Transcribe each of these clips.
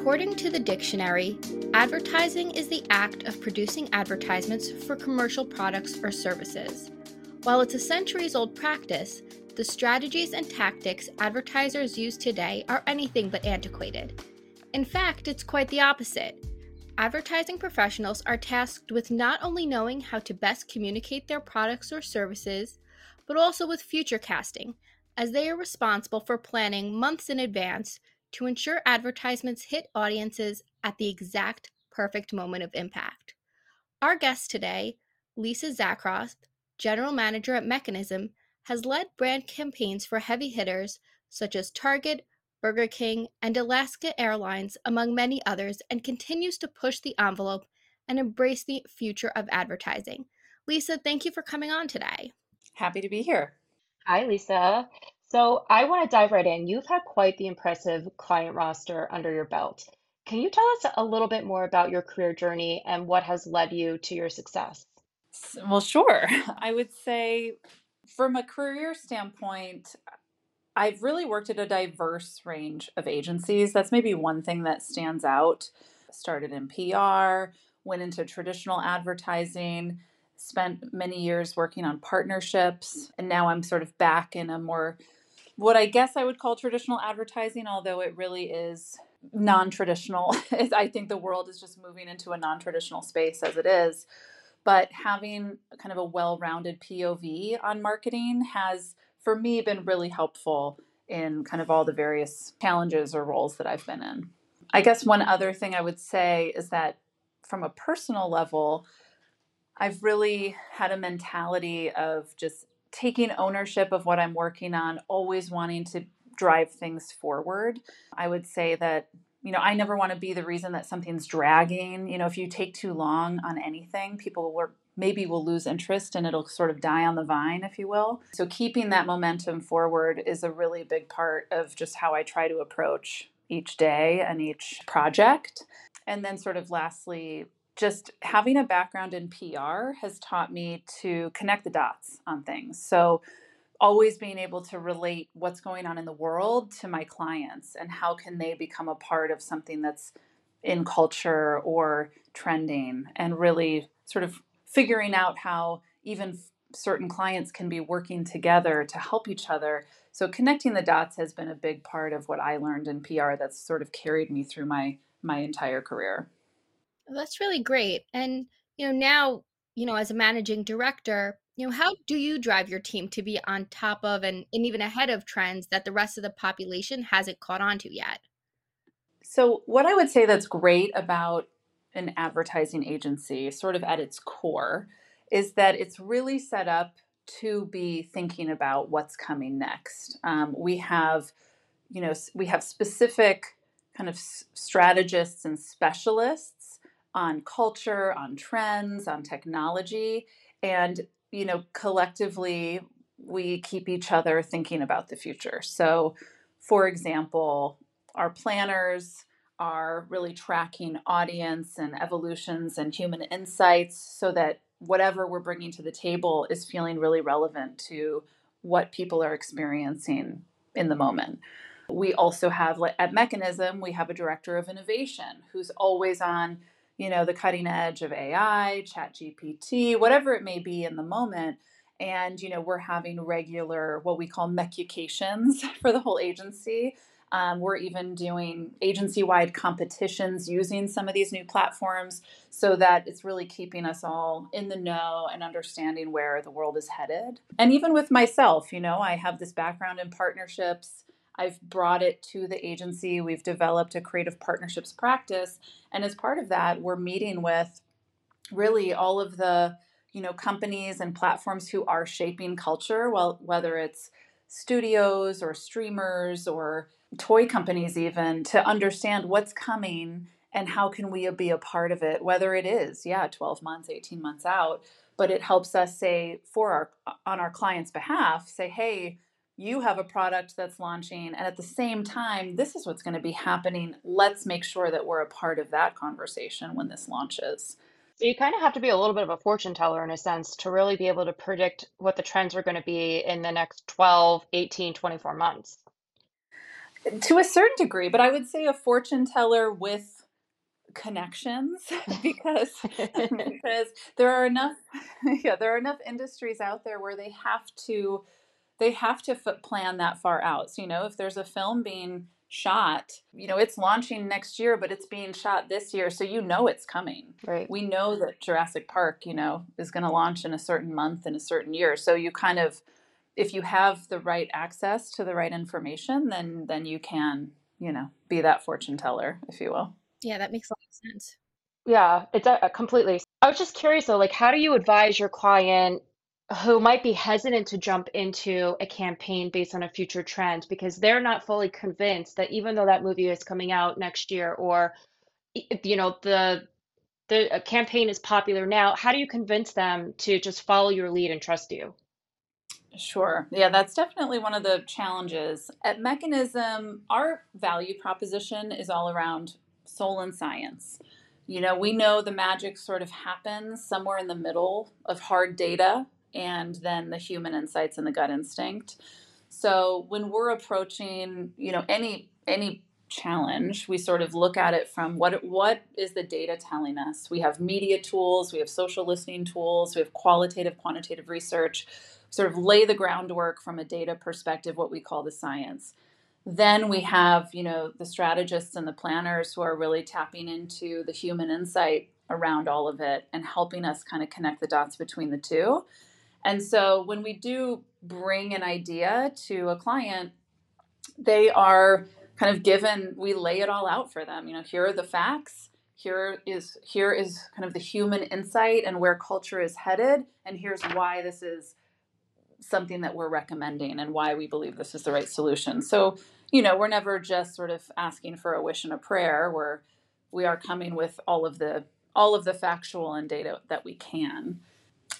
According to the dictionary, advertising is the act of producing advertisements for commercial products or services. While it's a centuries old practice, the strategies and tactics advertisers use today are anything but antiquated. In fact, it's quite the opposite. Advertising professionals are tasked with not only knowing how to best communicate their products or services, but also with future casting, as they are responsible for planning months in advance to ensure advertisements hit audiences at the exact perfect moment of impact. Our guest today, Lisa Zakroff, General Manager at Mekanism, has led brand campaigns for heavy hitters such as Target, Burger King, and Alaska Airlines, among many others, and continues to push the envelope and embrace the future of advertising. Lisa, thank you for coming on today. Happy to be here. Hi, Lisa. So I want to dive right in. You've had quite the impressive client roster under your belt. Can you tell us a little bit more about your career journey and what has led you to your success? Well, sure. I would say, from a career standpoint, I've really worked at a diverse range of agencies. That's maybe one thing that stands out. Started in PR, went into traditional advertising, spent many years working on partnerships, and now I'm sort of back in a more what I guess I would call traditional advertising, although it really is non traditional. I think the world is just moving into a non traditional space as it is. But having kind of a well rounded POV on marketing has, for me, been really helpful in kind of all the various challenges or roles that I've been in. I guess one other thing I would say is that from a personal level, I've really had a mentality of just taking ownership of what I'm working on, always wanting to drive things forward. I would say that, you know, I never want to be the reason that something's dragging. You know, if you take too long on anything, people will maybe will lose interest and it'll sort of die on the vine, if you will. So keeping that momentum forward is a really big part of just how I try to approach each day and each project. And then sort of lastly, just having a background in PR has taught me to connect the dots on things. So, always being able to relate what's going on in the world to my clients and how can they become a part of something that's in culture or trending and really sort of figuring out how even certain clients can be working together to help each other. So connecting the dots has been a big part of what I learned in PR that's sort of carried me through my my entire career. That's really great. And, you know, now, you know, as a managing director, you know, how do you drive your team to be on top of and, and even ahead of trends that the rest of the population hasn't caught on to yet? So, what I would say that's great about an advertising agency, sort of at its core, is that it's really set up to be thinking about what's coming next. Um, we have, you know, we have specific kind of strategists and specialists on culture, on trends, on technology. And, you know, collectively, we keep each other thinking about the future. So, for example, our planners are really tracking audience and evolutions and human insights so that whatever we're bringing to the table is feeling really relevant to what people are experiencing in the moment. We also have, at Mekanism, we have a director of innovation who's always on you know, the cutting edge of AI, Chat GPT, whatever it may be in the moment. And, you know, we're having regular, what we call mecucations for the whole agency. Um, we're even doing agency wide competitions using some of these new platforms so that it's really keeping us all in the know and understanding where the world is headed. And even with myself, you know, I have this background in partnerships. I've brought it to the agency. We've developed a creative partnerships practice. And as part of that, we're meeting with really all of the you know companies and platforms who are shaping culture well whether it's studios or streamers or toy companies even to understand what's coming and how can we be a part of it whether it is yeah 12 months 18 months out but it helps us say for our on our clients behalf say hey you have a product that's launching and at the same time this is what's going to be happening. Let's make sure that we're a part of that conversation when this launches. So you kind of have to be a little bit of a fortune teller in a sense to really be able to predict what the trends are going to be in the next 12 18 24 months. To a certain degree, but I would say a fortune teller with connections because because there are enough yeah there are enough industries out there where they have to they have to plan that far out so you know if there's a film being shot you know it's launching next year but it's being shot this year so you know it's coming right we know that jurassic park you know is going to launch in a certain month in a certain year so you kind of if you have the right access to the right information then then you can you know be that fortune teller if you will yeah, that makes a lot of sense. Yeah, it's a, a completely. I was just curious though, like, how do you advise your client who might be hesitant to jump into a campaign based on a future trend because they're not fully convinced that even though that movie is coming out next year or you know the the uh, campaign is popular now, how do you convince them to just follow your lead and trust you? Sure. Yeah, that's definitely one of the challenges. At Mekanism, our value proposition is all around soul and science. You know, we know the magic sort of happens somewhere in the middle of hard data and then the human insights and the gut instinct. So when we're approaching, you know, any any challenge, we sort of look at it from what what is the data telling us? We have media tools, we have social listening tools, we have qualitative quantitative research, sort of lay the groundwork from a data perspective what we call the science. Then we have, you know, the strategists and the planners who are really tapping into the human insight around all of it and helping us kind of connect the dots between the two. And so when we do bring an idea to a client, they are kind of given we lay it all out for them. You know, here are the facts. Here is here is kind of the human insight and where culture is headed and here's why this is something that we're recommending and why we believe this is the right solution. So, you know, we're never just sort of asking for a wish and a prayer. We're we are coming with all of the all of the factual and data that we can.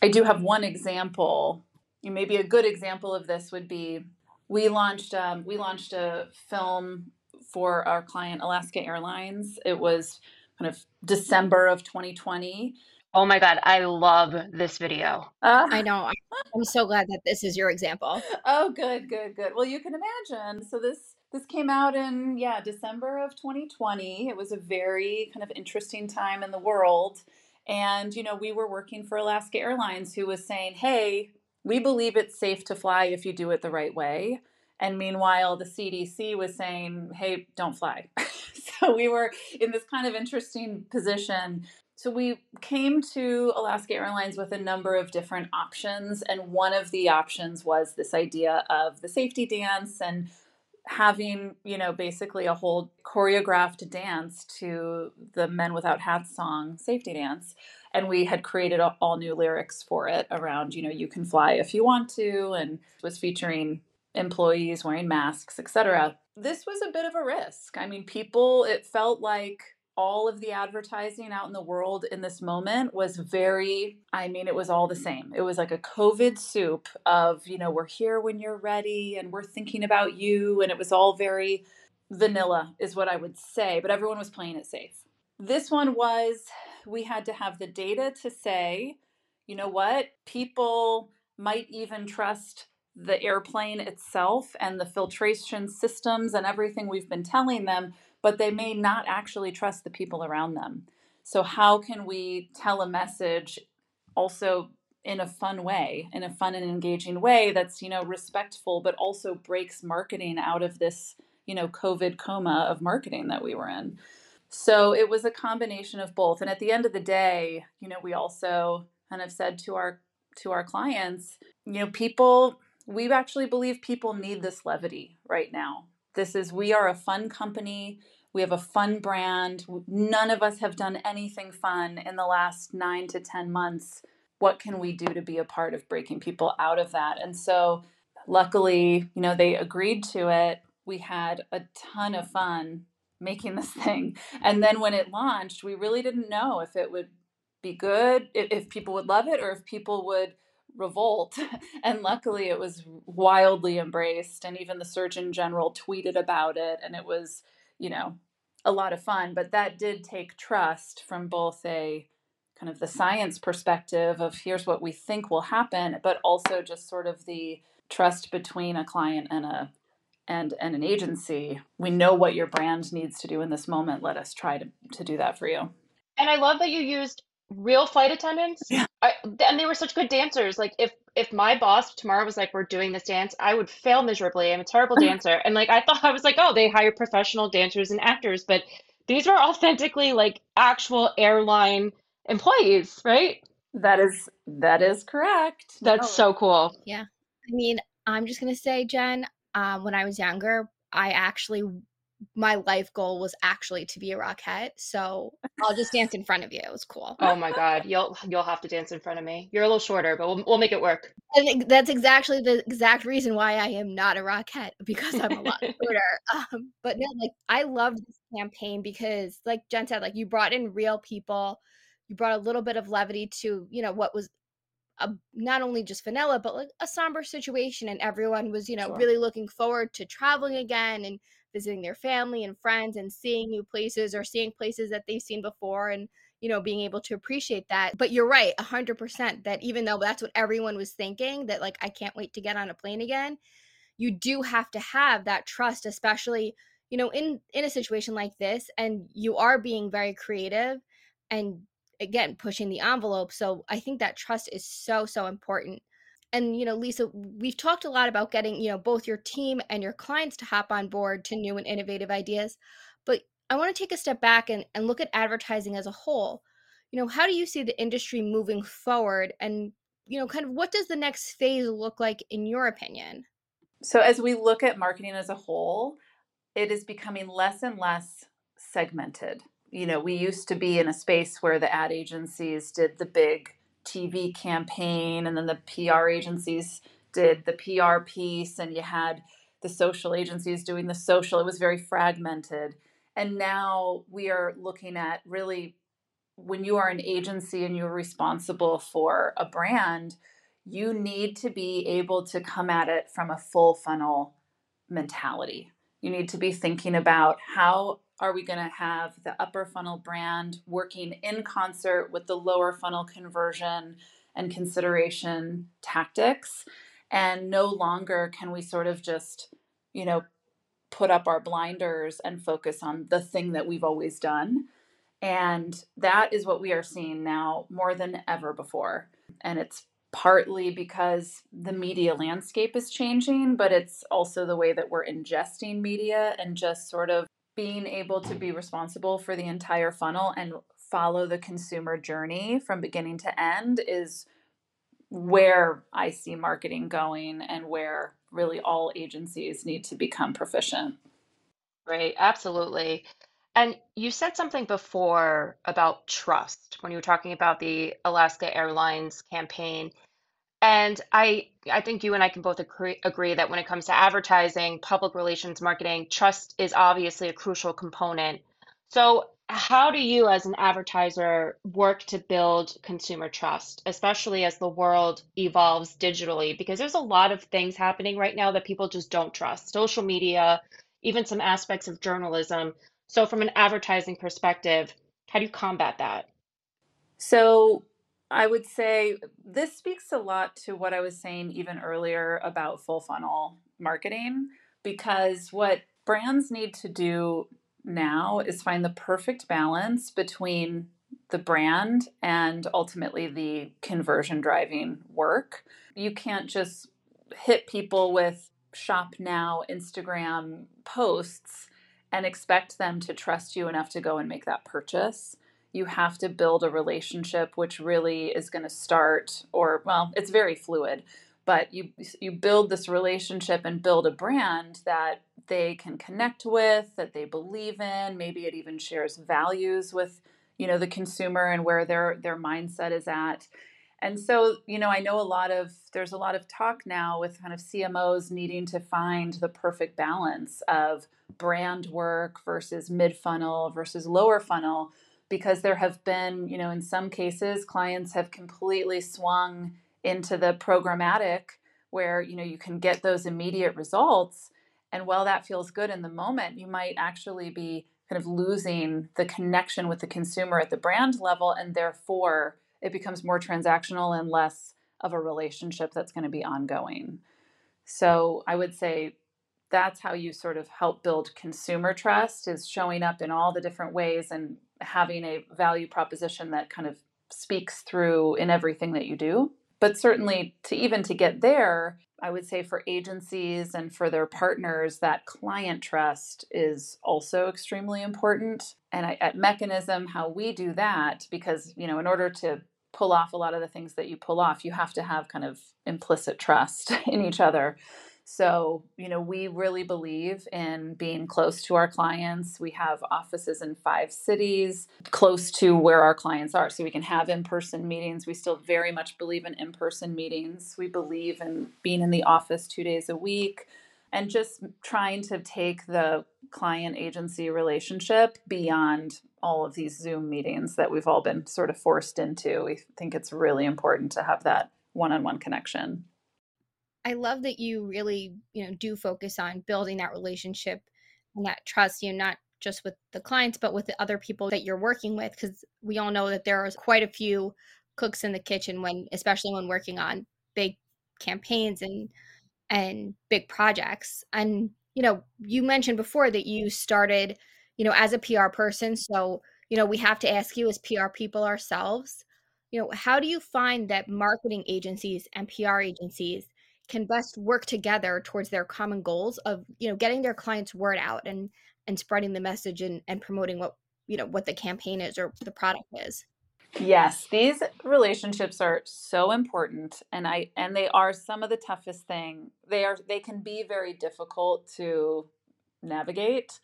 I do have one example. Maybe a good example of this would be we launched um, we launched a film for our client Alaska Airlines. It was kind of December of 2020 Oh my God, I love this video. Uh, I know. I'm so glad that this is your example. Oh, good, good, good. Well, you can imagine. So this this came out in yeah December of 2020. It was a very kind of interesting time in the world, and you know we were working for Alaska Airlines, who was saying, "Hey, we believe it's safe to fly if you do it the right way." And meanwhile, the CDC was saying, "Hey, don't fly." so we were in this kind of interesting position so we came to Alaska Airlines with a number of different options, and one of the options was this idea of the safety dance and having, you know, basically a whole choreographed dance to the Men Without Hats song, Safety Dance. And we had created all new lyrics for it around, you know, you can fly if you want to, and was featuring employees wearing masks, etc. This was a bit of a risk. I mean, people, it felt like all of the advertising out in the world in this moment was very i mean it was all the same. It was like a covid soup of you know we're here when you're ready and we're thinking about you and it was all very vanilla is what i would say but everyone was playing it safe. This one was we had to have the data to say you know what? People might even trust the airplane itself and the filtration systems and everything we've been telling them but they may not actually trust the people around them. So, how can we tell a message also in a fun way, in a fun and engaging way that's, you know, respectful, but also breaks marketing out of this, you know, COVID coma of marketing that we were in? So, it was a combination of both. And at the end of the day, you know, we also kind of said to our to our clients, you know, people we actually believe people need this levity right now this is, we are a fun company. We have a fun brand. None of us have done anything fun in the last nine to 10 months. What can we do to be a part of breaking people out of that? And so, luckily, you know, they agreed to it. We had a ton of fun making this thing. And then when it launched, we really didn't know if it would be good, if people would love it, or if people would revolt. And luckily, it was wildly embraced. And even the Surgeon General tweeted about it. And it was, you know, a lot of fun. But that did take trust from both a kind of the science perspective of here's what we think will happen, but also just sort of the trust between a client and a and, and an agency, we know what your brand needs to do in this moment. Let us try to, to do that for you. And I love that you used real flight attendants. Yeah. I, and they were such good dancers. Like if if my boss tomorrow was like, "We're doing this dance," I would fail miserably. I'm a terrible dancer. And like I thought, I was like, "Oh, they hire professional dancers and actors," but these were authentically like actual airline employees, right? That is that is correct. That's No. so cool. Yeah. I mean, I'm just going to say, Jenn, um, when I was younger, I actually, my life goal was actually to be a Rockette. So I'll just dance in front of you. It was cool. Oh my God, you'll you'll have to dance in front of me. You're a little shorter, but we'll we'll make it work. I think that's exactly the exact reason why I am not a Rockette because I'm a lot shorter. Um, but no, like I loved this campaign because, like Jenn said, like you brought in real people, you brought a little bit of levity to you know what was a, not only just vanilla but like a somber situation, and everyone was you know Sure. really looking forward to traveling again and visiting their family and friends and seeing new places or seeing places that they've seen before and you know being able to appreciate that. But you're right 100% that even though that's what everyone was thinking that like i can't wait to get on a plane again you do have to have that trust especially you know in in a situation like this and you are being very creative and again pushing the envelope. So i think that trust is so so important and you know lisa we've talked a lot about getting you know both your team and your clients to hop on board to new and innovative ideas but i want to take a step back and, and look at advertising as a whole you know how do you see the industry moving forward and you know kind of what does the next phase look like in your opinion So as we look at marketing as a whole, it is becoming less and less segmented. You know, we used to be in a space where the ad agencies did the big TV campaign and then the PR agencies did the PR piece and you had the social agencies doing the social. It was very fragmented. And now we are looking at really when you are an agency and you're responsible for a brand, you need to be able to come at it from a full funnel mentality. You need to be thinking about how are we going to have the upper funnel brand working in concert with the lower funnel conversion and consideration tactics and no longer can we sort of just, you know, put up our blinders and focus on the thing that we've always done. And that is what we are seeing now more than ever before. And it's partly because the media landscape is changing, but it's also the way that we're ingesting media and just sort of being able to be responsible for the entire funnel and follow the consumer journey from beginning to end is where I see marketing going and where really all agencies need to become proficient. Right, absolutely. And you said something before about trust when you were talking about the Alaska Airlines campaign. And I I think you and I can both agree, agree that when it comes to advertising, public relations, marketing, trust is obviously a crucial component. So, how do you as an advertiser work to build consumer trust, especially as the world evolves digitally? Because there's a lot of things happening right now that people just don't trust. Social media, even some aspects of journalism. So, from an advertising perspective, how do you combat that? So I would say this speaks a lot to what I was saying even earlier about full funnel marketing, because what brands need to do now is find the perfect balance between the brand and ultimately the conversion driving work. You can't just hit people with shop now Instagram posts and expect them to trust you enough to go and make that purchase you have to build a relationship which really is going to start or well it's very fluid but you you build this relationship and build a brand that they can connect with that they believe in. Maybe it even shares values with you know the consumer and where their their mindset is at. And so you know i know a lot of there's a lot of talk now with kind of cmos needing to find the perfect balance of brand work versus mid funnel versus lower funnel because there have been, you know, in some cases, clients have completely swung into the programmatic where, you know, you can get those immediate results. And while that feels good in the moment, you might actually be kind of losing the connection with the consumer at the brand level. And therefore, it becomes more transactional and less of a relationship that's going to be ongoing. So I would say that's how you sort of help build consumer trust is showing up in all the different ways and having a value proposition that kind of speaks through in everything that you do. But certainly to even to get there i would say for agencies and for their partners that client trust is also extremely important. And I, at Mekanism how we do that because you know in order to pull off a lot of the things that you pull off you have to have kind of implicit trust in each other so, you know, we really believe in being close to our clients. We have offices in five cities close to where our clients are. So we can have in person meetings. We still very much believe in in person meetings. We believe in being in the office two days a week and just trying to take the client agency relationship beyond all of these Zoom meetings that we've all been sort of forced into. We think it's really important to have that one on one connection. I love that you really, you know, do focus on building that relationship and that trust, you know, not just with the clients, but with the other people that you're working with. Cause we all know that there are quite a few cooks in the kitchen when, especially when working on big campaigns and, and big projects. And, you know, you mentioned before that you started, you know, as a PR person. So, you know, we have to ask you as PR people ourselves, you know, how do you find that marketing agencies and PR agencies can best work together towards their common goals of you know getting their clients word out and and spreading the message and, and promoting what you know what the campaign is or the product is. Yes these relationships are so important and i and they are some of the toughest thing they are they can be very difficult to navigate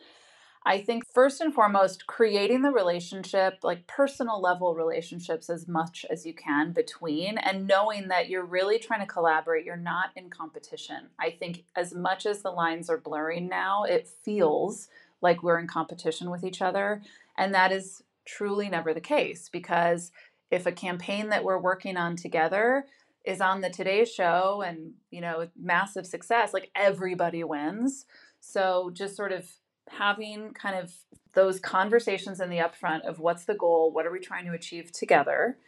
I think first and foremost, creating the relationship, like personal level relationships as much as you can between, and knowing that you're really trying to collaborate. You're not in competition. I think as much as the lines are blurring now, it feels like we're in competition with each other. And that is truly never the case because if a campaign that we're working on together is on the Today Show and, you know, massive success, like everybody wins. So just sort of having kind of those conversations in the upfront of what's the goal, what are we trying to achieve together,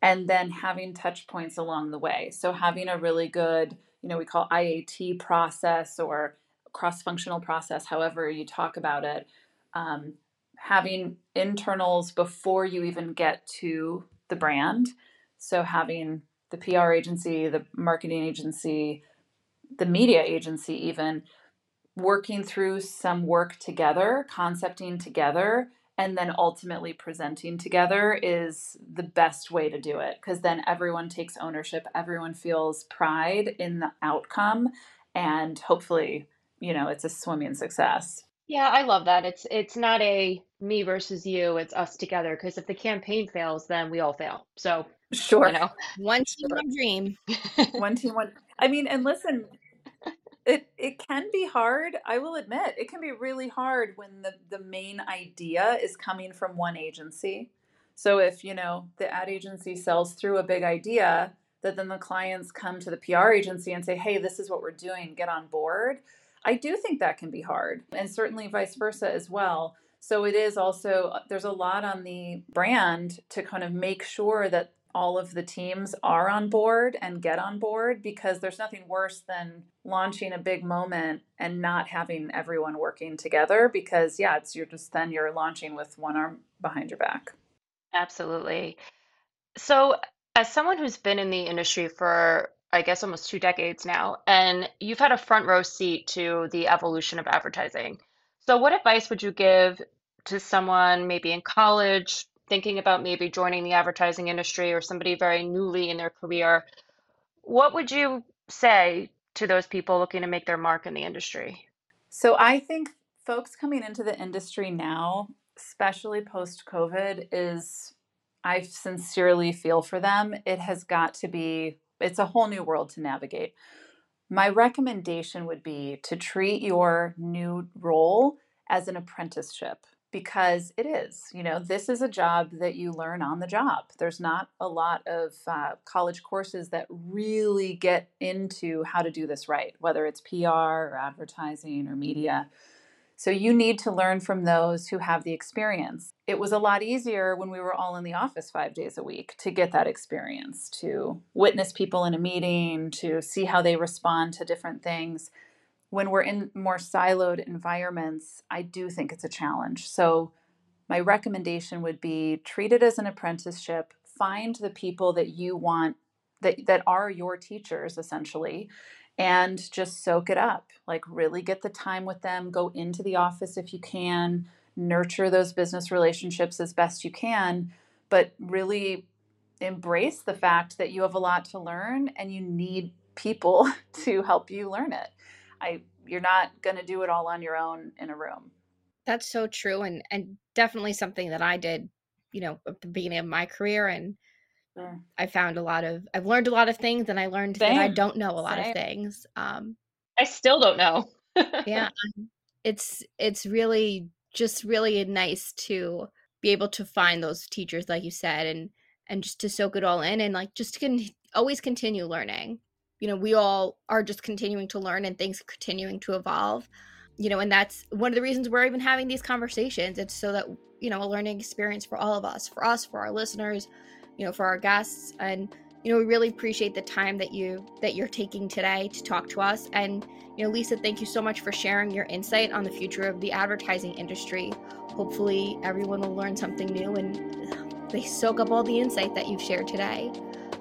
and then having touch points along the way. So having a really good, you know, we call IAT process or cross functional process, however you talk about it. Um, having internals before you even get to the brand. So having the PR agency, the marketing agency, the media agency, even working through some work together, concepting together, and then ultimately presenting together is the best way to do it because then everyone takes ownership, everyone feels pride in the outcome, and hopefully, you know, it's a swimming success. Yeah, I love that. It's it's not a me versus you, it's us together. Because if the campaign fails, then we all fail. So, sure. you know, one team, one dream. one team, one. I mean, and listen, it it can be hard, I will admit. It can be really hard when the the main idea is coming from one agency. So if, you know, the ad agency sells through a big idea, that then the clients come to the PR agency and say, "Hey, this is what we're doing, get on board." I do think that can be hard, and certainly vice versa as well. So it is also uh, there's a lot on the brand to kind of make sure that all of the teams are on board and get on board because there's nothing worse than launching a big moment and not having everyone working together because yeah it's you're just then you're launching with one arm behind your back absolutely. So, as someone who's been in the industry for, I guess, almost two decades now, and you've had a front row seat to the evolution of advertising. So, what advice would you give to someone maybe in college, thinking about maybe joining the advertising industry or somebody very newly in their career, what would you say to those people looking to make their mark in the industry? So I think folks coming into the industry now, especially post COVID, is I sincerely feel for them. It has got to be, it's a whole new world to navigate. My recommendation would be to treat your new role as an apprenticeship because it is you know this is a job that you learn on the job. There's not a lot of uh, college courses that really get into how to do this right whether it's pr or advertising or media. So you need to learn from those who have the experience. It was a lot easier when we were all in the office five days a week to get that experience to witness people in a meeting to see how they respond to different things when we're in more siloed environments, I do think it's a challenge. So, my recommendation would be treat it as an apprenticeship, find the people that you want that that are your teachers essentially and just soak it up. Like really get the time with them, go into the office if you can, nurture those business relationships as best you can, but really embrace the fact that you have a lot to learn and you need people to help you learn it. I you're not going to do it all on your own in a room. That's so true and and definitely something that I did, you know, at the beginning of my career and sure. I found a lot of I've learned a lot of things and I learned Same. that I don't know a lot Same. of things. Um I still don't know. yeah. Um, it's it's really just really nice to be able to find those teachers like you said and and just to soak it all in and like just to con- always continue learning you know we all are just continuing to learn and things continuing to evolve you know and that's one of the reasons we're even having these conversations. It's so that you know a learning experience for all of us for us for our listeners you know for our guests. And you know we really appreciate the time that you that you're taking today to talk to us. And you know lisa thank you so much for sharing your insight on the future of the advertising industry. Hopefully everyone will learn something new and they soak up all the insight that you've shared today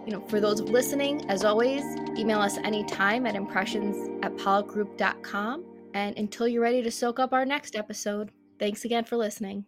you know, for those listening, as always, email us anytime at impressions at pollockgroup.com. And until you're ready to soak up our next episode, thanks again for listening.